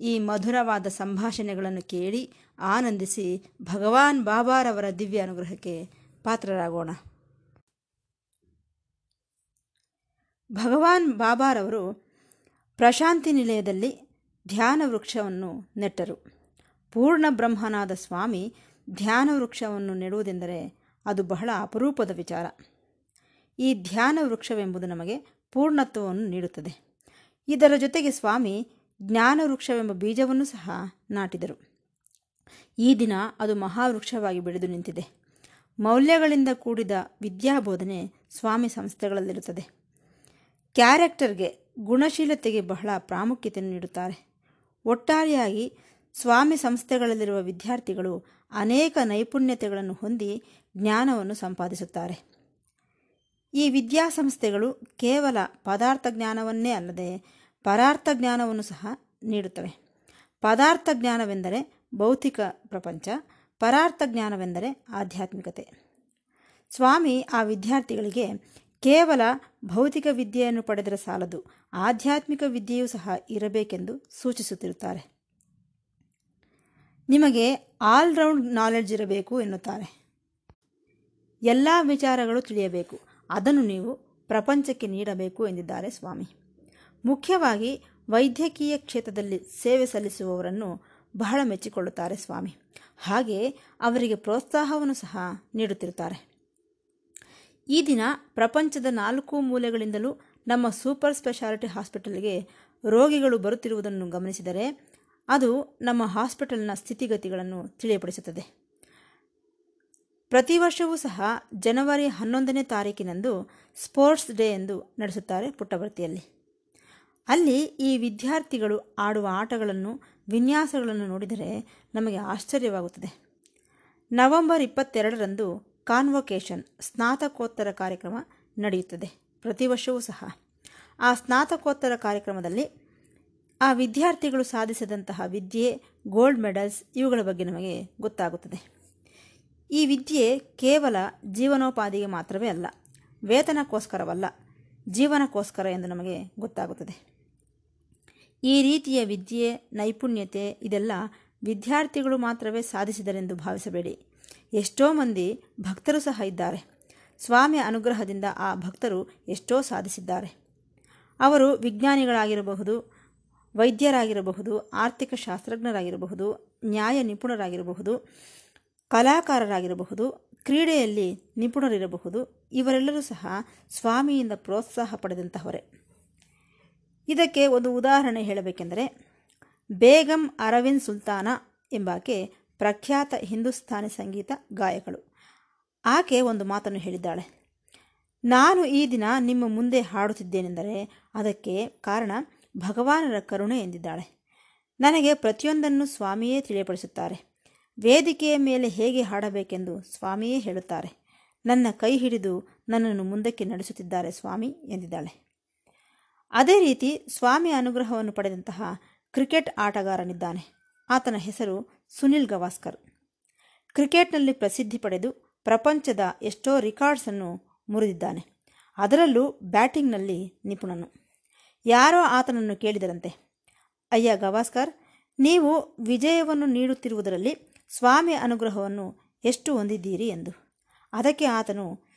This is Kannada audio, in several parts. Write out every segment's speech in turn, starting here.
ಈ ಮಧುರವಾದ ಸಂಭಾಷಣೆಗಳನ್ನು ಕೇಳಿ ಆನಂದಿಸಿ ಭಗವಾನ್ ಬಾಬಾರವರ ದಿವ್ಯ ಅನುಗ್ರಹಕ್ಕೆ ಪಾತ್ರರಾಗೋಣ. ಭಗವಾನ್ ಬಾಬಾರವರು ಪ್ರಶಾಂತಿ ನಿಲಯದಲ್ಲಿ ಧ್ಯಾನ ವೃಕ್ಷವನ್ನು ನೆಟ್ಟರು. ಪೂರ್ಣ ಬ್ರಹ್ಮನಾದ ಸ್ವಾಮಿ ಧ್ಯಾನ ವೃಕ್ಷವನ್ನು ನೆಡುವುದೆಂದರೆ ಅದು ಬಹಳ ಅಪರೂಪದ ವಿಚಾರ. ಈ ಧ್ಯಾನ ವೃಕ್ಷವೆಂಬುದು ನಮಗೆ ಪೂರ್ಣತ್ವವನ್ನು ನೀಡುತ್ತದೆ. ಇದರ ಜೊತೆಗೆ ಸ್ವಾಮಿ ಜ್ಞಾನ ವೃಕ್ಷವೆಂಬ ಬೀಜವನ್ನು ಸಹ ನಾಟಿದರು. ಈ ದಿನ ಅದು ಮಹಾವೃಕ್ಷವಾಗಿ ಬೆಳೆದು ನಿಂತಿದೆ. ಮೌಲ್ಯಗಳಿಂದ ಕೂಡಿದ ವಿದ್ಯಾಬೋಧನೆ ಸ್ವಾಮಿ ಸಂಸ್ಥೆಗಳಲ್ಲಿರುತ್ತದೆ. ಕ್ಯಾರೆಕ್ಟರ್ಗೆ ಗುಣಶೀಲತೆಗೆ ಬಹಳ ಪ್ರಾಮುಖ್ಯತೆಯನ್ನು ನೀಡುತ್ತಾರೆ. ಒಟ್ಟಾರೆಯಾಗಿ ಸ್ವಾಮಿ ಸಂಸ್ಥೆಗಳಲ್ಲಿರುವ ವಿದ್ಯಾರ್ಥಿಗಳು ಅನೇಕ ನೈಪುಣ್ಯತೆಗಳನ್ನು ಹೊಂದಿ ಜ್ಞಾನವನ್ನು ಸಂಪಾದಿಸುತ್ತಾರೆ. ಈ ವಿದ್ಯಾಸಂಸ್ಥೆಗಳು ಕೇವಲ ಪದಾರ್ಥ ಜ್ಞಾನವನ್ನೇ ಅಲ್ಲದೆ ಪರಾರ್ಥ ಜ್ಞಾನವನ್ನು ಸಹ ನೀಡುತ್ತವೆ. ಪದಾರ್ಥ ಜ್ಞಾನವೆಂದರೆ ಭೌತಿಕ ಪ್ರಪಂಚ, ಪರಾರ್ಥ ಜ್ಞಾನವೆಂದರೆ ಆಧ್ಯಾತ್ಮಿಕತೆ. ಸ್ವಾಮಿ ಆ ವಿದ್ಯಾರ್ಥಿಗಳಿಗೆ ಕೇವಲ ಭೌತಿಕ ವಿದ್ಯೆಯನ್ನು ಪಡೆದರೆ ಸಾಲದು, ಆಧ್ಯಾತ್ಮಿಕ ವಿದ್ಯೆಯೂ ಸಹ ಇರಬೇಕೆಂದು ಸೂಚಿಸುತ್ತಿರುತ್ತಾರೆ. ನಿಮಗೆ ಆಲ್ರೌಂಡ್ ನಾಲೆಡ್ಜ್ ಇರಬೇಕು ಎನ್ನುತ್ತಾರೆ. ಎಲ್ಲ ವಿಚಾರಗಳು ತಿಳಿಯಬೇಕು. ಅದನ್ನು ನೀವು ಪ್ರಪಂಚಕ್ಕೆ ನೀಡಬೇಕು ಎಂದಿದ್ದಾರೆ ಸ್ವಾಮಿ. ಮುಖ್ಯವಾಗಿ ವೈದ್ಯಕೀಯ ಕ್ಷೇತ್ರದಲ್ಲಿ ಸೇವೆ ಸಲ್ಲಿಸುವವರನ್ನು ಬಹಳ ಮೆಚ್ಚಿಕೊಳ್ಳುತ್ತಾರೆ ಸ್ವಾಮಿ. ಹಾಗೆ ಅವರಿಗೆ ಪ್ರೋತ್ಸಾಹವನ್ನು ಸಹ ನೀಡುತ್ತಿರುತ್ತಾರೆ. ಈ ದಿನ ಪ್ರಪಂಚದ ನಾಲ್ಕು ಮೂಲೆಗಳಿಂದಲೂ ನಮ್ಮ ಸೂಪರ್ ಸ್ಪೆಷಾಲಿಟಿ ಹಾಸ್ಪಿಟಲ್ಗೆ ರೋಗಿಗಳು ಬರುತ್ತಿರುವುದನ್ನು ಗಮನಿಸಿದರೆ ಅದು ನಮ್ಮ ಹಾಸ್ಪಿಟಲ್ನ ಸ್ಥಿತಿಗತಿಗಳನ್ನು ತಿಳಿಯಪಡಿಸುತ್ತದೆ. ಪ್ರತಿ ವರ್ಷವೂ ಸಹ ಜನವರಿ ಹನ್ನೊಂದನೇ ತಾರೀಕಿನಂದು ಸ್ಪೋರ್ಟ್ಸ್ ಡೇ ಎಂದು ನಡೆಸುತ್ತಾರೆ ಪುಟ್ಟಭರ್ತಿಯಲ್ಲಿ ಅಲ್ಲಿ ಈ ವಿದ್ಯಾರ್ಥಿಗಳು ಆಡುವ ಆಟಗಳನ್ನು, ವಿನ್ಯಾಸಗಳನ್ನು ನೋಡಿದರೆ ನಮಗೆ ಆಶ್ಚರ್ಯವಾಗುತ್ತದೆ. ನವೆಂಬರ್ ಇಪ್ಪತ್ತೆರಡರಂದು ಕಾನ್ವೊಕೇಶನ್ ಸ್ನಾತಕೋತ್ತರ ಕಾರ್ಯಕ್ರಮ ನಡೆಯುತ್ತದೆ. ಪ್ರತಿ ವರ್ಷವೂ ಸಹ. ಆ ಸ್ನಾತಕೋತ್ತರ ಕಾರ್ಯಕ್ರಮದಲ್ಲಿ ಆ ವಿದ್ಯಾರ್ಥಿಗಳು ಸಾಧಿಸಿದಂತಹ ವಿದ್ಯೆ, ಗೋಲ್ಡ್ ಮೆಡಲ್ಸ್ ಇವುಗಳ ಬಗ್ಗೆ ನಮಗೆ ಗೊತ್ತಾಗುತ್ತದೆ. ಈ ವಿದ್ಯೆ ಕೇವಲ ಜೀವನೋಪಾಧಿಗೆ ಮಾತ್ರವೇ ಅಲ್ಲ, ವೇತನಕ್ಕೋಸ್ಕರವಲ್ಲ, ಜೀವನಕ್ಕೋಸ್ಕರ ಎಂದು ನಮಗೆ ಗೊತ್ತಾಗುತ್ತದೆ. ಈ ರೀತಿಯ ವಿದ್ಯೆ, ನೈಪುಣ್ಯತೆ ಇದೆಲ್ಲ ವಿದ್ಯಾರ್ಥಿಗಳು ಮಾತ್ರವೇ ಸಾಧಿಸಿದರೆಂದು ಭಾವಿಸಬೇಡಿ. ಎಷ್ಟೋ ಮಂದಿ ಭಕ್ತರು ಸಹ ಇದ್ದಾರೆ. ಸ್ವಾಮಿ ಅನುಗ್ರಹದಿಂದ ಆ ಭಕ್ತರು ಎಷ್ಟೋ ಸಾಧಿಸಿದ್ದಾರೆ. ಅವರು ವಿಜ್ಞಾನಿಗಳಾಗಿರಬಹುದು, ವೈದ್ಯರಾಗಿರಬಹುದು, ಆರ್ಥಿಕ ಶಾಸ್ತ್ರಜ್ಞರಾಗಿರಬಹುದು, ನ್ಯಾಯ ನಿಪುಣರಾಗಿರಬಹುದು, ಕಲಾಕಾರರಾಗಿರಬಹುದು, ಕ್ರೀಡೆಯಲ್ಲಿ ನಿಪುಣರಿರಬಹುದು, ಇವರೆಲ್ಲರೂ ಸಹ ಸ್ವಾಮಿಯಿಂದ ಪ್ರೋತ್ಸಾಹ ಪಡೆದಂತಹವರೇ. ಇದಕ್ಕೆ ಒಂದು ಉದಾಹರಣೆ ಹೇಳಬೇಕೆಂದರೆ ಬೇಗಂ ಅರವಿಂದ್ ಸುಲ್ತಾನ ಎಂಬಾಕೆ ಪ್ರಖ್ಯಾತ ಹಿಂದೂಸ್ತಾನಿ ಸಂಗೀತ ಗಾಯಕಳು. ಆಕೆ ಒಂದು ಮಾತನ್ನು ಹೇಳಿದ್ದಾಳೆ. ನಾನು ಈ ದಿನ ನಿಮ್ಮ ಮುಂದೆ ಹಾಡುತ್ತಿದ್ದೇನೆಂದರೆ ಅದಕ್ಕೆ ಕಾರಣ ಭಗವಾನರ ಕರುಣೆ ಎಂದಿದ್ದಾಳೆ. ನನಗೆ ಪ್ರತಿಯೊಂದನ್ನು ಸ್ವಾಮಿಯೇ ತಿಳಿಯಪಡಿಸುತ್ತಾರೆ. ವೇದಿಕೆಯ ಮೇಲೆ ಹೇಗೆ ಹಾಡಬೇಕೆಂದು ಸ್ವಾಮಿಯೇ ಹೇಳುತ್ತಾರೆ. ನನ್ನ ಕೈ ಹಿಡಿದು ನನ್ನನ್ನು ಮುಂದಕ್ಕೆ ನಡೆಸುತ್ತಿದ್ದಾರೆ ಸ್ವಾಮಿ ಎಂದಿದ್ದಾಳೆ. ಅದೇ ರೀತಿ ಸ್ವಾಮಿ ಅನುಗ್ರಹವನ್ನು ಪಡೆದಂತಹ ಕ್ರಿಕೆಟ್ ಆಟಗಾರನಿದ್ದಾನೆ. ಆತನ ಹೆಸರು ಸುನಿಲ್ ಗವಾಸ್ಕರ್. ಕ್ರಿಕೆಟ್ನಲ್ಲಿ ಪ್ರಸಿದ್ಧಿ ಪಡೆದು ಪ್ರಪಂಚದ ಎಷ್ಟೋ ರಿಕಾರ್ಡ್ಸನ್ನು ಮುರಿದಿದ್ದಾನೆ. ಅದರಲ್ಲೂ ಬ್ಯಾಟಿಂಗ್ನಲ್ಲಿ ನಿಪುಣನು. ಯಾರೋ ಆತನನ್ನು ಕೇಳಿದರಂತೆ, ಅಯ್ಯ ಗವಾಸ್ಕರ್, ನೀವು ವಿಜಯವನ್ನು ನೀಡುತ್ತಿರುವುದರಲ್ಲಿ ಸ್ವಾಮಿ ಅನುಗ್ರಹವನ್ನು ಎಷ್ಟು ಹೊಂದಿದ್ದೀರಿ? ಎಂದು. ಅದಕ್ಕೆ ಆತನು,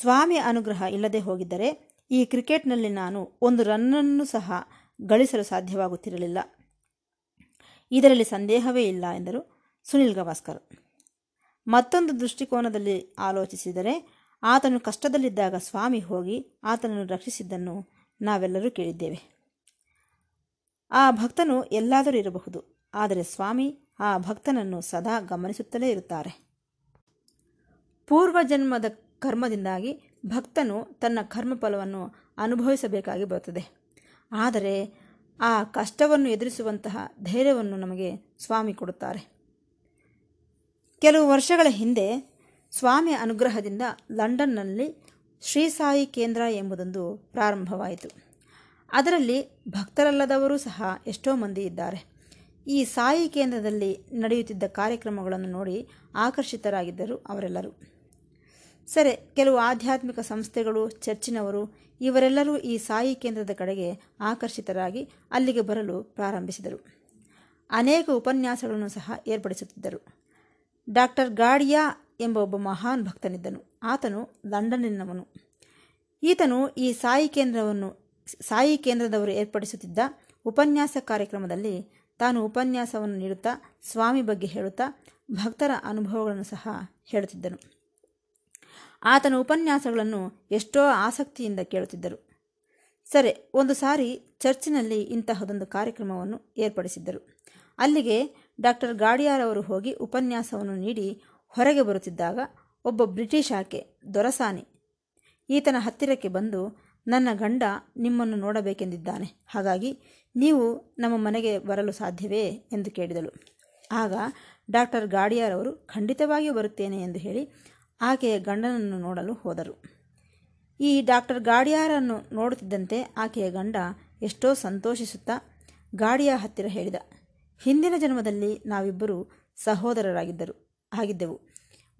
ಸ್ವಾಮಿ ಅನುಗ್ರಹ ಇಲ್ಲದೆ ಹೋಗಿದ್ದರೆ ಈ ಕ್ರಿಕೆಟ್ನಲ್ಲಿ ನಾನು ಒಂದು ರನ್ನನ್ನು ಸಹ ಗಳಿಸಲು ಸಾಧ್ಯವಾಗುತ್ತಿರಲಿಲ್ಲ. ಇದರಲ್ಲಿ ಸಂದೇಹವೇ ಇಲ್ಲ ಎಂದರು ಸುನಿಲ್ ಗವಾಸ್ಕರ್. ಮತ್ತೊಂದು ದೃಷ್ಟಿಕೋನದಲ್ಲಿ ಆಲೋಚಿಸಿದರೆ, ಆತನು ಕಷ್ಟದಲ್ಲಿದ್ದಾಗ ಸ್ವಾಮಿ ಹೋಗಿ ಆತನನ್ನು ರಕ್ಷಿಸಿದ್ದನ್ನು ನಾವೆಲ್ಲರೂ ಕೇಳಿದ್ದೇವೆ. ಆ ಭಕ್ತನು ಎಲ್ಲಾದರೂ ಇರಬಹುದು, ಆದರೆ ಸ್ವಾಮಿ ಆ ಭಕ್ತನನ್ನು ಸದಾ ಗಮನಿಸುತ್ತಲೇ ಇರುತ್ತಾರೆ. ಪೂರ್ವಜನ್ಮದ ಕರ್ಮದಿಂದಾಗಿ ಭಕ್ತನು ತನ್ನ ಕರ್ಮಫಲವನ್ನು ಅನುಭವಿಸಬೇಕಾಗಿ ಬರುತ್ತದೆ. ಆದರೆ ಆ ಕಷ್ಟವನ್ನು ಎದುರಿಸುವಂತಹ ಧೈರ್ಯವನ್ನು ನಮಗೆ ಸ್ವಾಮಿ ಕೊಡುತ್ತಾರೆ. ಕೆಲವು ವರ್ಷಗಳ ಹಿಂದೆ ಸ್ವಾಮಿಯ ಅನುಗ್ರಹದಿಂದ ಲಂಡನ್ನಲ್ಲಿ ಶ್ರೀ ಸಾಯಿ ಕೇಂದ್ರ ಎಂಬುದೊಂದು ಪ್ರಾರಂಭವಾಯಿತು. ಅದರಲ್ಲಿ ಭಕ್ತರಲ್ಲದವರೂ ಸಹ ಎಷ್ಟೋ ಮಂದಿ ಇದ್ದಾರೆ. ಈ ಸಾಯಿ ಕೇಂದ್ರದಲ್ಲಿ ನಡೆಯುತ್ತಿದ್ದ ಕಾರ್ಯಕ್ರಮಗಳನ್ನು ನೋಡಿ ಆಕರ್ಷಿತರಾಗಿದ್ದರು ಅವರೆಲ್ಲರೂ. ಸರಿ, ಕೆಲವು ಆಧ್ಯಾತ್ಮಿಕ ಸಂಸ್ಥೆಗಳು, ಚರ್ಚಿನವರು, ಇವರೆಲ್ಲರೂ ಈ ಸಾಯಿ ಕೇಂದ್ರದ ಕಡೆಗೆ ಆಕರ್ಷಿತರಾಗಿ ಅಲ್ಲಿಗೆ ಬರಲು ಪ್ರಾರಂಭಿಸಿದರು. ಅನೇಕ ಉಪನ್ಯಾಸಗಳನ್ನು ಸಹ ಏರ್ಪಡಿಸುತ್ತಿದ್ದರು. ಡಾಕ್ಟರ್ ಗಾಡಿಯಾ ಎಂಬ ಒಬ್ಬ ಮಹಾನ್ ಭಕ್ತನಿದ್ದನು. ಆತನು ಲಂಡನ್ನಿನವನು. ಈತನು ಈ ಸಾಯಿ ಕೇಂದ್ರವನ್ನು, ಸಾಯಿ ಕೇಂದ್ರದವರು ಏರ್ಪಡಿಸುತ್ತಿದ್ದ ಉಪನ್ಯಾಸ ಕಾರ್ಯಕ್ರಮದಲ್ಲಿ ತಾನು ಉಪನ್ಯಾಸವನ್ನು ನೀಡುತ್ತಾ, ಸ್ವಾಮಿ ಬಗ್ಗೆ ಹೇಳುತ್ತಾ, ಭಕ್ತರ ಅನುಭವಗಳನ್ನು ಸಹ ಹೇಳುತ್ತಿದ್ದನು. ಆತನ ಉಪನ್ಯಾಸಗಳನ್ನು ಎಷ್ಟೋ ಆಸಕ್ತಿಯಿಂದ ಕೇಳುತ್ತಿದ್ದರು. ಸರಿ, ಒಂದು ಸಾರಿ ಚರ್ಚಿನಲ್ಲಿ ಇಂತಹದೊಂದು ಕಾರ್ಯಕ್ರಮವನ್ನು ಏರ್ಪಡಿಸಿದ್ದರು. ಅಲ್ಲಿಗೆ ಡಾಕ್ಟರ್ ಗಾಡಿಯಾರವರು ಹೋಗಿ ಉಪನ್ಯಾಸವನ್ನು ನೀಡಿ ಹೊರಗೆ ಬರುತ್ತಿದ್ದಾಗ ಒಬ್ಬ ಬ್ರಿಟಿಷ್ ಆಕೆ ದೊರಸಾನಿ. ಈತನ ಹತ್ತಿರಕ್ಕೆ ಬಂದು, ನನ್ನ ಗಂಡ ನಿಮ್ಮನ್ನು ನೋಡಬೇಕೆಂದಿದ್ದಾನೆ. ಹಾಗಾಗಿ ನೀವು ನಮ್ಮ ಮನೆಗೆ ಬರಲು ಸಾಧ್ಯವೇ? ಎಂದು ಕೇಳಿದಳು. ಆಗ ಡಾಕ್ಟರ್ ಗಾಡಿಯಾರವರು ಖಂಡಿತವಾಗಿಯೂ ಬರುತ್ತೇನೆ ಎಂದು ಹೇಳಿ ಆಕೆಯ ಗಂಡನನ್ನು ನೋಡಲು ಹೋದರು. ಈ ಡಾಕ್ಟರ್ ಗಾಡಿಯಾರನ್ನು ನೋಡುತ್ತಿದ್ದಂತೆ ಆಕೆಯ ಗಂಡ ಎಷ್ಟೋ ಸಂತೋಷಿಸುತ್ತಾ ಗಾಡಿಯ ಹತ್ತಿರ ಹೇಳಿದ, ಹಿಂದಿನ ಜನ್ಮದಲ್ಲಿ ನಾವಿಬ್ಬರು ಸಹೋದರರಾಗಿದ್ದರು, ಆಗಿದ್ದೆವು.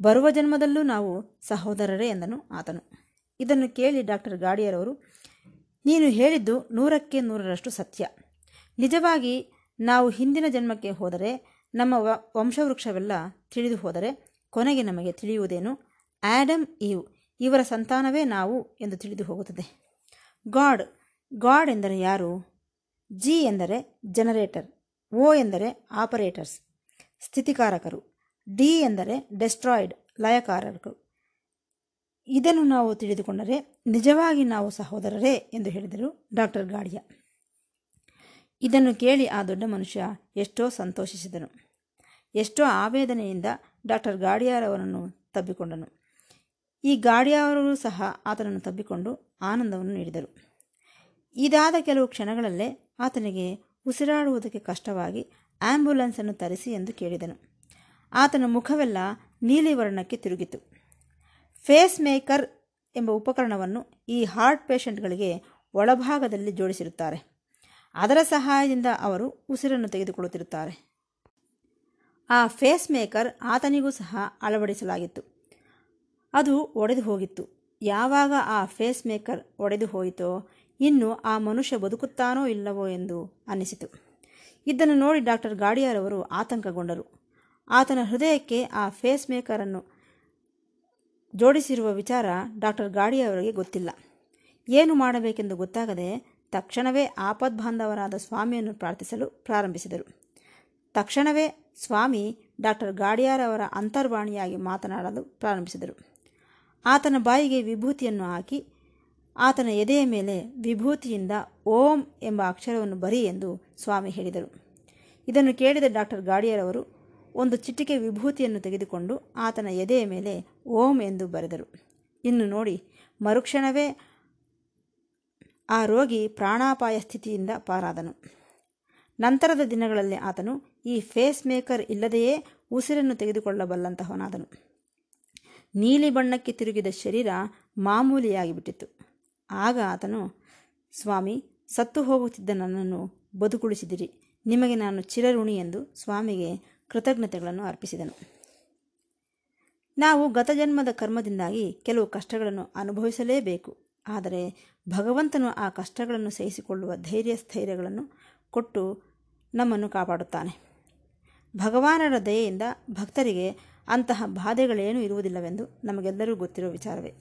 ಬರುವ ಜನ್ಮದಲ್ಲೂ ನಾವು ಸಹೋದರರೇ ಎಂದನು ಆತನು. ಇದನ್ನು ಕೇಳಿ ಡಾಕ್ಟರ್ ಗಾಡಿಯರವರು, ನೀನು ಹೇಳಿದ್ದು ನೂರಕ್ಕೆ ನೂರರಷ್ಟು ಸತ್ಯ. ನಿಜವಾಗಿ ನಾವು ಹಿಂದಿನ ಜನ್ಮಕ್ಕೆ ಹೋದರೆ ನಮ್ಮ ವಂಶವೃಕ್ಷವೆಲ್ಲ ತಿಳಿದು ಹೋದರೆ ಕೊನೆಗೆ ನಮಗೆ ತಿಳಿಯುವುದೇನು? ಆ್ಯಡಮ್ ಇವ್ ಇವರ ಸಂತಾನವೇ ನಾವು ಎಂದು ತಿಳಿದು ಹೋಗುತ್ತದೆ. ಗಾಡ್ ಗಾಡ್ ಎಂದರೆ ಯಾರು? ಜಿ ಎಂದರೆ ಜನರೇಟರ್, ಓ ಎಂದರೆ ಆಪರೇಟರ್ಸ್, ಸ್ಥಿತಿಕಾರಕರು, ಡಿ ಎಂದರೆ ಡೆಸ್ಟ್ರಾಯ್ಡ್, ಲಯಕಾರಕರು. ಇದನ್ನು ನಾವು ತಿಳಿದುಕೊಂಡರೆ ನಿಜವಾಗಿ ನಾವು ಸಹೋದರರೇ ಎಂದು ಹೇಳಿದರು ಡಾಕ್ಟರ್ ಗಾಡಿಯ. ಇದನ್ನು ಕೇಳಿ ಆ ದೊಡ್ಡ ಮನುಷ್ಯ ಎಷ್ಟೋ ಸಂತೋಷಿಸಿದನು. ಎಷ್ಟೋ ಆವೇದನೆಯಿಂದ ಡಾಕ್ಟರ್ ಗಾಡಿಯಾರವರನ್ನು ತಬ್ಬಿಕೊಂಡನು. ಈ ಗಾಡಿಯವರು ಸಹ ಆತನನ್ನು ತಬ್ಬಿಕೊಂಡು ಆನಂದವನ್ನು ನೀಡಿದರು. ಇದಾದ ಕೆಲವು ಕ್ಷಣಗಳಲ್ಲೇ ಆತನಿಗೆ ಉಸಿರಾಡುವುದಕ್ಕೆ ಕಷ್ಟವಾಗಿ ಆ್ಯಂಬುಲೆನ್ಸನ್ನು ತರಿಸಿ ಎಂದು ಕೇಳಿದನು. ಆತನ ಮುಖವೆಲ್ಲ ನೀಲಿ ವರ್ಣಕ್ಕೆ ತಿರುಗಿತು. ಫೇಸ್ ಮೇಕರ್ ಎಂಬ ಉಪಕರಣವನ್ನು ಈ ಹಾರ್ಟ್ ಪೇಷಂಟ್ಗಳಿಗೆ ಒಳಭಾಗದಲ್ಲಿ ಜೋಡಿಸಿರುತ್ತಾರೆ. ಅದರ ಸಹಾಯದಿಂದ ಅವರು ಉಸಿರನ್ನು ತೆಗೆದುಕೊಳ್ಳುತ್ತಿರುತ್ತಾರೆ. ಆ ಫೇಸ್ ಮೇಕರ್ ಆತನಿಗೂ ಸಹ ಅಳವಡಿಸಲಾಗಿತ್ತು. ಅದು ಒಡೆದು ಹೋಗಿತ್ತು. ಯಾವಾಗ ಆ ಫೇಸ್ ಮೇಕರ್ ಒಡೆದು ಹೋಯಿತೋ, ಇನ್ನು ಆ ಮನುಷ್ಯ ಬದುಕುತ್ತಾನೋ ಇಲ್ಲವೋ ಎಂದು ಅನ್ನಿಸಿತು. ಇದನ್ನು ನೋಡಿ ಡಾಕ್ಟರ್ ಗಾಡಿಯಾರವರು ಆತಂಕಗೊಂಡರು. ಆತನ ಹೃದಯಕ್ಕೆ ಆ ಫೇಸ್ ಮೇಕರನ್ನು ಜೋಡಿಸಿರುವ ವಿಚಾರ ಡಾಕ್ಟರ್ ಗಾಡಿಯವರಿಗೆ ಗೊತ್ತಿಲ್ಲ. ಏನು ಮಾಡಬೇಕೆಂದು ಗೊತ್ತಾಗದೆ ತಕ್ಷಣವೇ ಆಪದ್ಬಾಂಧವರಾದ ಸ್ವಾಮಿಯನ್ನು ಪ್ರಾರ್ಥಿಸಲು ಪ್ರಾರಂಭಿಸಿದರು. ತಕ್ಷಣವೇ ಸ್ವಾಮಿ ಡಾಕ್ಟರ್ ಗಾಡಿಯಾರವರ ಅಂತರ್ವಾಣಿಯಾಗಿ ಮಾತನಾಡಲು ಪ್ರಾರಂಭಿಸಿದರು. ಆತನ ಬಾಯಿಗೆ ವಿಭೂತಿಯನ್ನು ಹಾಕಿ, ಆತನ ಎದೆಯ ಮೇಲೆ ವಿಭೂತಿಯಿಂದ ಓಂ ಎಂಬ ಅಕ್ಷರವನ್ನು ಬರಿ ಎಂದು ಸ್ವಾಮಿ ಹೇಳಿದರು. ಇದನ್ನು ಕೇಳಿದ ಡಾಕ್ಟರ್ ಗಾಡಿಯರವರು ಒಂದು ಚಿಟಿಕೆ ವಿಭೂತಿಯನ್ನು ತೆಗೆದುಕೊಂಡು ಆತನ ಎದೆಯ ಮೇಲೆ ಓಂ ಎಂದು ಬರೆದರು. ಇನ್ನು ನೋಡಿ, ಮರುಕ್ಷಣವೇ ಆ ರೋಗಿ ಪ್ರಾಣಾಪಾಯ ಸ್ಥಿತಿಯಿಂದ ಪಾರಾದನು. ನಂತರದ ದಿನಗಳಲ್ಲಿ ಆತನು ಈ ಫೇಸ್ ಮೇಕರ್ ಇಲ್ಲದೆಯೇ ಉಸಿರನ್ನು ತೆಗೆದುಕೊಳ್ಳಬಲ್ಲಂತಹವನಾದನು. ನೀಲಿ ಬಣ್ಣಕ್ಕೆ ತಿರುಗಿದ ಶರೀರ ಮಾಮೂಲಿಯಾಗಿಬಿಟ್ಟಿತು ಆಗ ಆತನು, ಸ್ವಾಮಿ, ಸತ್ತು ಹೋಗುತ್ತಿದ್ದ ನನ್ನನ್ನು ಬದುಕುಳಿಸಿದಿರಿ. ನಿಮಗೆ ನಾನು ಚಿರಋಣಿ ಎಂದು ಸ್ವಾಮಿಗೆ ಕೃತಜ್ಞತೆಗಳನ್ನು ಅರ್ಪಿಸಿದನು. ನಾವು ಗತಜನ್ಮದ ಕರ್ಮದಿಂದಾಗಿ ಕೆಲವು ಕಷ್ಟಗಳನ್ನು ಅನುಭವಿಸಲೇಬೇಕು. ಆದರೆ ಭಗವಂತನು ಆ ಕಷ್ಟಗಳನ್ನು ಸಹಿಸಿಕೊಳ್ಳುವ ಧೈರ್ಯ ಸ್ಥೈರ್ಯಗಳನ್ನು ಕೊಟ್ಟು ನಮ್ಮನ್ನು ಕಾಪಾಡುತ್ತಾನೆ. ಭಗವಾನರ ದಯೆಯಿಂದ ಭಕ್ತರಿಗೆ ಅಂತಹ ಬಾಧೆಗಳೇನೂ ಇರುವುದಿಲ್ಲವೆಂದು ನಮಗೆಲ್ಲರೂ ಗೊತ್ತಿರುವ ವಿಚಾರವೇ.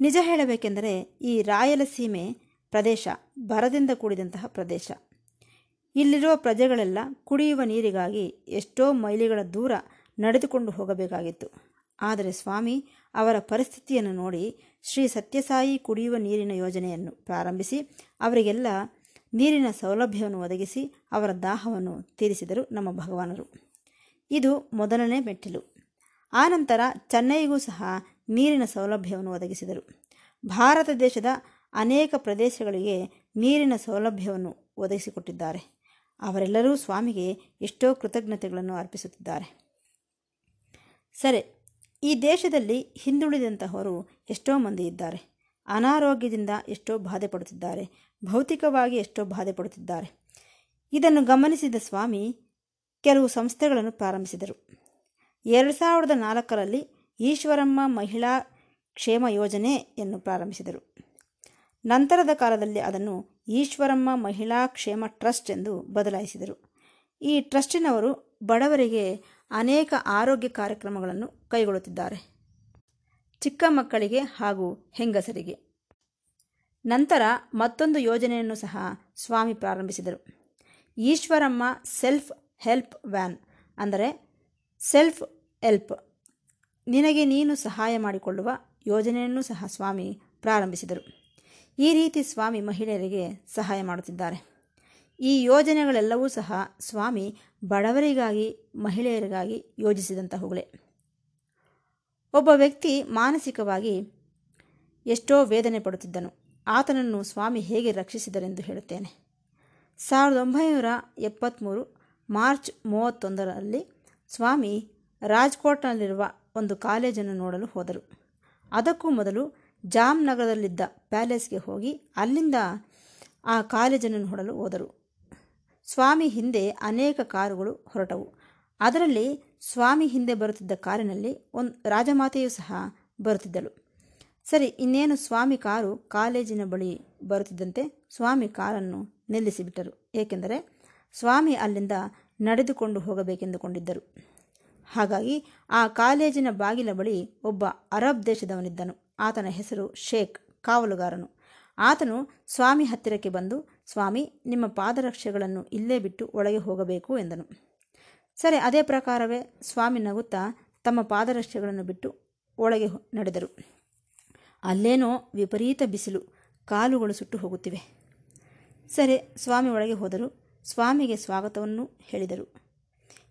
ನಿಜ ಹೇಳಬೇಕೆಂದರೆ ಈ ರಾಯಲಸೀಮೆ ಪ್ರದೇಶ ಬರದಿಂದ ಕೂಡಿದಂತಹ ಪ್ರದೇಶ. ಇಲ್ಲಿರುವ ಪ್ರಜೆಗಳೆಲ್ಲ ಕುಡಿಯುವ ನೀರಿಗಾಗಿ ಎಷ್ಟೋ ಮೈಲಿಗಳ ದೂರ ನಡೆದುಕೊಂಡು ಹೋಗಬೇಕಾಗಿತ್ತು. ಆದರೆ ಸ್ವಾಮಿ, ಅವರ ಪರಿಸ್ಥಿತಿಯನ್ನು ನೋಡಿ ಶ್ರೀ ಸತ್ಯಸಾಯಿ ಕುಡಿಯುವ ನೀರಿನ ಯೋಜನೆಯನ್ನು ಪ್ರಾರಂಭಿಸಿ, ಅವರಿಗೆಲ್ಲ ನೀರಿನ ಸೌಲಭ್ಯವನ್ನು ಒದಗಿಸಿ ಅವರ ದಾಹವನ್ನು ತೀರಿಸಿದರು ನಮ್ಮ ಭಗವಾನರು. ಇದು ಮೊದಲನೇ ಮೆಟ್ಟಿಲು. ಆನಂತರ ಚೆನ್ನೈಗೂ ಸಹ ನೀರಿನ ಸೌಲಭ್ಯವನ್ನು ಒದಗಿಸಿದರು. ಭಾರತ ದೇಶದ ಅನೇಕ ಪ್ರದೇಶಗಳಿಗೆ ನೀರಿನ ಸೌಲಭ್ಯವನ್ನು ಒದಗಿಸಿಕೊಟ್ಟಿದ್ದಾರೆ. ಅವರೆಲ್ಲರೂ ಸ್ವಾಮಿಗೆ ಎಷ್ಟೋ ಕೃತಜ್ಞತೆಗಳನ್ನು ಅರ್ಪಿಸುತ್ತಿದ್ದಾರೆ. ಸರಿ, ಈ ದೇಶದಲ್ಲಿ ಹಿಂದುಳಿದಂತಹವರು ಎಷ್ಟೋ ಮಂದಿ ಇದ್ದಾರೆ. ಅನಾರೋಗ್ಯದಿಂದ ಎಷ್ಟೋ ಬಾಧೆ ಪಡುತ್ತಿದ್ದಾರೆ. ಭೌತಿಕವಾಗಿ ಎಷ್ಟೋ ಬಾಧೆ ಪಡುತ್ತಿದ್ದಾರೆ. ಇದನ್ನು ಗಮನಿಸಿದ ಸ್ವಾಮಿ ಕೆಲವು ಸಂಸ್ಥೆಗಳನ್ನು ಪ್ರಾರಂಭಿಸಿದರು. ಎರಡು ಸಾವಿರದ ನಾಲ್ಕರಲ್ಲಿ ಈಶ್ವರಮ್ಮ ಮಹಿಳಾ ಕ್ಷೇಮ ಯೋಜನೆಯನ್ನು ಪ್ರಾರಂಭಿಸಿದರು. ನಂತರದ ಕಾಲದಲ್ಲಿ ಅದನ್ನು ಈಶ್ವರಮ್ಮ ಮಹಿಳಾ ಕ್ಷೇಮ ಟ್ರಸ್ಟ್ ಎಂದು ಬದಲಾಯಿಸಿದರು. ಈ ಟ್ರಸ್ಟಿನವರು ಬಡವರಿಗೆ ಅನೇಕ ಆರೋಗ್ಯ ಕಾರ್ಯಕ್ರಮಗಳನ್ನು ಕೈಗೊಳ್ಳುತ್ತಿದ್ದಾರೆ. ಚಿಕ್ಕ ಮಕ್ಕಳಿಗೆ ಹಾಗೂ ಹೆಂಗಸರಿಗೆ. ನಂತರ ಮತ್ತೊಂದು ಯೋಜನೆಯನ್ನು ಸಹ ಸ್ವಾಮಿ ಪ್ರಾರಂಭಿಸಿದರು. ಈಶ್ವರಮ್ಮ ಸೆಲ್ಫ್ ಹೆಲ್ಪ್ ವ್ಯಾನ್ ಅಂದರೆ ಸೆಲ್ಫ್ ಹೆಲ್ಪ್ ನಿನಗೆ ನೀನು ಸಹಾಯ ಮಾಡಿಕೊಳ್ಳುವ ಯೋಜನೆಯನ್ನು ಸಹ ಸ್ವಾಮಿ ಪ್ರಾರಂಭಿಸಿದರು. ಈ ರೀತಿ ಸ್ವಾಮಿ ಮಹಿಳೆಯರಿಗೆ ಸಹಾಯ ಮಾಡುತ್ತಿದ್ದಾರೆ. ಈ ಯೋಜನೆಗಳೆಲ್ಲವೂ ಸಹ ಸ್ವಾಮಿ ಬಡವರಿಗಾಗಿ, ಮಹಿಳೆಯರಿಗಾಗಿ ಯೋಜಿಸಿದಂತಹವುಗಳೇ. ಒಬ್ಬ ವ್ಯಕ್ತಿ ಮಾನಸಿಕವಾಗಿ ಎಷ್ಟೋ ವೇದನೆ ಪಡುತ್ತಿದ್ದನು. ಆತನನ್ನು ಸ್ವಾಮಿ ಹೇಗೆ ರಕ್ಷಿಸಿದರೆಂದು ಹೇಳುತ್ತೇನೆ. ಸಾವಿರದ ಒಂಬೈನೂರ ಎಪ್ಪತ್ತ್ಮೂರು ಮಾರ್ಚ್ ಮೂವತ್ತೊಂದರಲ್ಲಿ ಸ್ವಾಮಿ ರಾಜ್ಕೋಟ್ನಲ್ಲಿರುವ ಒಂದು ಕಾಲೇಜನ್ನು ನೋಡಲು ಹೋದರು. ಅದಕ್ಕೂ ಮೊದಲು ಜಾಮ್ನಗರದಲ್ಲಿದ್ದ ಪ್ಯಾಲೇಸ್ಗೆ ಹೋಗಿ ಅಲ್ಲಿಂದ ಆ ಕಾಲೇಜನ್ನು ನೋಡಲು ಹೋದರು. ಸ್ವಾಮಿ ಹಿಂದೆ ಅನೇಕ ಕಾರುಗಳು ಹೊರಟವು. ಅದರಲ್ಲಿ ಸ್ವಾಮಿ ಹಿಂದೆ ಬರುತ್ತಿದ್ದ ಕಾರಿನಲ್ಲಿ ಒಂದು ರಾಜಮಾತೆಯೂ ಸಹ ಬರುತ್ತಿದ್ದಳು. ಸರಿ, ಇನ್ನೇನು ಸ್ವಾಮಿ ಕಾರು ಕಾಲೇಜಿನ ಬಳಿ ಬರುತ್ತಿದ್ದಂತೆ ಸ್ವಾಮಿ ಕಾರನ್ನು ನಿಲ್ಲಿಸಿಬಿಟ್ಟರು. ಏಕೆಂದರೆ ಸ್ವಾಮಿ ಅಲ್ಲಿಂದ ನಡೆದುಕೊಂಡು ಹೋಗಬೇಕೆಂದುಕೊಂಡಿದ್ದರು. ಹಾಗಾಗಿ ಆ ಕಾಲೇಜಿನ ಬಾಗಿಲ ಬಳಿ ಒಬ್ಬ ಅರಬ್ ದೇಶದವನಿದ್ದನು. ಆತನ ಹೆಸರು ಶೇಖ್, ಕಾವಲುಗಾರನು. ಆತನು ಸ್ವಾಮಿ ಹತ್ತಿರಕ್ಕೆ ಬಂದು, ಸ್ವಾಮಿ, ನಿಮ್ಮ ಪಾದರಕ್ಷೆಗಳನ್ನು ಇಲ್ಲೇ ಬಿಟ್ಟು ಒಳಗೆ ಹೋಗಬೇಕು ಎಂದನು. ಸರಿ, ಅದೇ ಪ್ರಕಾರವೇ, ಸ್ವಾಮಿ ನಗುತ್ತಾ ತಮ್ಮ ಪಾದರಕ್ಷೆಗಳನ್ನು ಬಿಟ್ಟು ಒಳಗೆ ನಡೆದರು. ಅಲ್ಲೇನೋ ವಿಪರೀತ ಬಿಸಿಲು, ಕಾಲುಗಳು ಸುಟ್ಟು ಹೋಗುತ್ತಿವೆ. ಸರಿ, ಸ್ವಾಮಿ ಒಳಗೆ ಹೋದರು. ಸ್ವಾಮಿಗೆ ಸ್ವಾಗತವನ್ನು ಹೇಳಿದರು.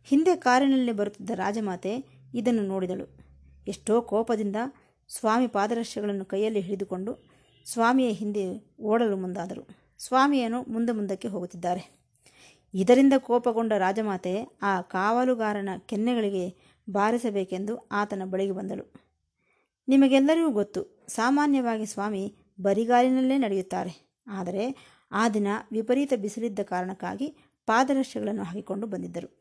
ಹಿಂದೆ ಕಾರಿನಲ್ಲಿ ಬರುತ್ತಿದ್ದ ರಾಜಮಾತೆ ಇದನ್ನು ನೋಡಿದಳು. ಎಷ್ಟೋ ಕೋಪದಿಂದ ಸ್ವಾಮಿ ಪಾದರಕ್ಷೆಗಳನ್ನು ಕೈಯಲ್ಲಿ ಹಿಡಿದುಕೊಂಡು ಸ್ವಾಮಿಯ ಹಿಂದೆ ಓಡಲು ಮುಂದಾದರು. ಸ್ವಾಮಿಯನು ಮುಂದೆ ಮುಂದಕ್ಕೆ ಹೋಗುತ್ತಿದ್ದಾರೆ. ಇದರಿಂದ ಕೋಪಗೊಂಡ ರಾಜಮಾತೆ ಆ ಕಾವಲುಗಾರನ ಕೆನ್ನೆಗಳಿಗೆ ಬಾರಿಸಬೇಕೆಂದು ಆತನ ಬಳಿಗೆ ಬಂದಳು. ನಿಮಗೆಲ್ಲರಿಗೂ ಗೊತ್ತು, ಸಾಮಾನ್ಯವಾಗಿ ಸ್ವಾಮಿ ಬರಿಗಾಲಿನಲ್ಲೇ ನಡೆಯುತ್ತಾರೆ. ಆದರೆ ಆ ದಿನ ವಿಪರೀತ ಬಿಸಿಲಿದ್ದ ಕಾರಣಕ್ಕಾಗಿ ಪಾದರಕ್ಷೆಗಳನ್ನು ಹಾಕಿಕೊಂಡು ಬಂದಿದ್ದರು.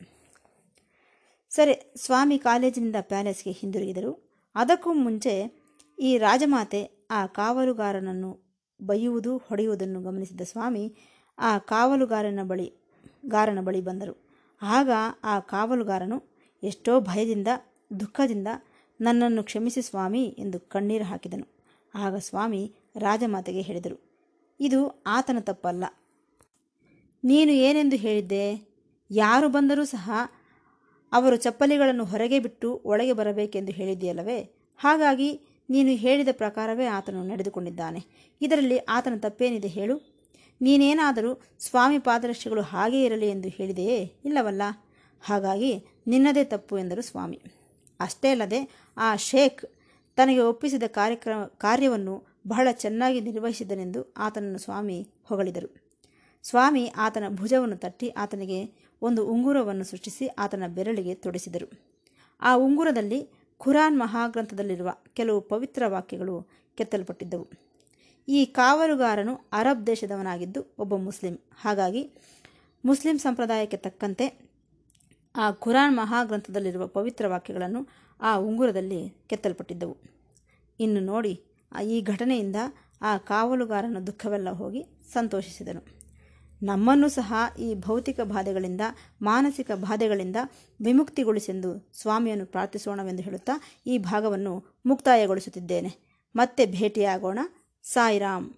ಸರಿ, ಸ್ವಾಮಿ ಕಾಲೇಜಿನಿಂದ ಪ್ಯಾಲೇಸ್ಗೆ ಹಿಂದಿರುಗಿದರು. ಅದಕ್ಕೂ ಮುಂಚೆ ಈ ರಾಜಮಾತೆ ಆ ಕಾವಲುಗಾರನನ್ನು ಬೈಯುವುದು, ಹೊಡೆಯುವುದನ್ನು ಗಮನಿಸಿದ ಸ್ವಾಮಿ ಆ ಕಾವಲುಗಾರನ ಬಳಿ, ಗಾರನ ಬಳಿ ಬಂದರು. ಆಗ ಆ ಕಾವಲುಗಾರನು ಎಷ್ಟೋ ಭಯದಿಂದ, ದುಃಖದಿಂದ ನನ್ನನ್ನು ಕ್ಷಮಿಸಿ ಸ್ವಾಮಿ ಎಂದು ಕಣ್ಣೀರು ಹಾಕಿದನು. ಆಗ ಸ್ವಾಮಿ ರಾಜಮಾತೆಗೆ ಹೇಳಿದರು. ಇದು ಆತನ ತಪ್ಪಲ್ಲ. ನೀನು ಏನೆಂದು ಹೇಳಿದ್ದೆ? ಯಾರು ಬಂದರೂ ಸಹ ಅವರು ಚಪ್ಪಲಿಗಳನ್ನು ಹೊರಗೆ ಬಿಟ್ಟು ಒಳಗೆ ಬರಬೇಕೆಂದು ಹೇಳಿದೆಯಲ್ಲವೇ ಹಾಗಾಗಿ ನೀನು ಹೇಳಿದ ಪ್ರಕಾರವೇ ಆತನು ನಡೆದುಕೊಂಡಿದ್ದಾನೆ. ಇದರಲ್ಲಿ ಆತನ ತಪ್ಪೇನಿದೆ ಹೇಳು. ನೀನೇನಾದರೂ ಸ್ವಾಮಿ ಪಾದರಕ್ಷೆಗಳು ಹಾಗೇ ಇರಲಿ ಎಂದು ಹೇಳಿದೆಯೇ? ಇಲ್ಲವಲ್ಲ. ಹಾಗಾಗಿ ನಿನ್ನದೇ ತಪ್ಪು ಎಂದರು ಸ್ವಾಮಿ. ಅಷ್ಟೇ ಅಲ್ಲದೆ ಆ ಶೇಖ್ ತನಗೆ ಒಪ್ಪಿಸಿದ ಕಾರ್ಯಕ್ರಮ ಕಾರ್ಯವನ್ನು ಬಹಳ ಚೆನ್ನಾಗಿ ನಿರ್ವಹಿಸಿದನೆಂದು ಆತನನ್ನು ಸ್ವಾಮಿ ಹೊಗಳಿದರು. ಸ್ವಾಮಿ ಆತನ ಭುಜವನ್ನು ತಟ್ಟಿ ಆತನಿಗೆ ಒಂದು ಉಂಗುರವನ್ನು ಸೃಷ್ಟಿಸಿ ಆತನ ಬೆರಳಿಗೆ ತೊಡಿಸಿದರು. ಆ ಉಂಗುರದಲ್ಲಿ ಖುರಾನ್ ಮಹಾಗ್ರಂಥದಲ್ಲಿರುವ ಕೆಲವು ಪವಿತ್ರ ವಾಕ್ಯಗಳು ಕೆತ್ತಲ್ಪಟ್ಟಿದ್ದವು. ಈ ಕಾವಲುಗಾರನು ಅರಬ್ ದೇಶದವನಾಗಿದ್ದು ಒಬ್ಬ ಮುಸ್ಲಿಂ. ಹಾಗಾಗಿ ಮುಸ್ಲಿಂ ಸಂಪ್ರದಾಯಕ್ಕೆ ತಕ್ಕಂತೆ ಆ ಖುರಾನ್ ಮಹಾಗ್ರಂಥದಲ್ಲಿರುವ ಪವಿತ್ರ ವಾಕ್ಯಗಳನ್ನು ಆ ಉಂಗುರದಲ್ಲಿ ಕೆತ್ತಲ್ಪಟ್ಟಿದ್ದವು. ಇನ್ನು ನೋಡಿ ಈ ಘಟನೆಯಿಂದ ಆ ಕಾವಲುಗಾರನ ದುಃಖವೆಲ್ಲ ಹೋಗಿ ಸಂತೋಷಿಸಿದನು. ನಮ್ಮನ್ನು ಸಹ ಈ ಭೌತಿಕ ಬಾಧೆಗಳಿಂದ, ಮಾನಸಿಕ ಬಾಧೆಗಳಿಂದ ವಿಮುಕ್ತಿಗೊಳಿಸೆಂದು ಸ್ವಾಮಿಯನ್ನು ಪ್ರಾರ್ಥಿಸೋಣವೆಂದು ಹೇಳುತ್ತಾ ಈ ಭಾಗವನ್ನು ಮುಕ್ತಾಯಗೊಳಿಸುತ್ತಿದ್ದೇನೆ. ಮತ್ತೆ ಭೇಟಿಯಾಗೋಣ. ಸಾಯಿರಾಮ್.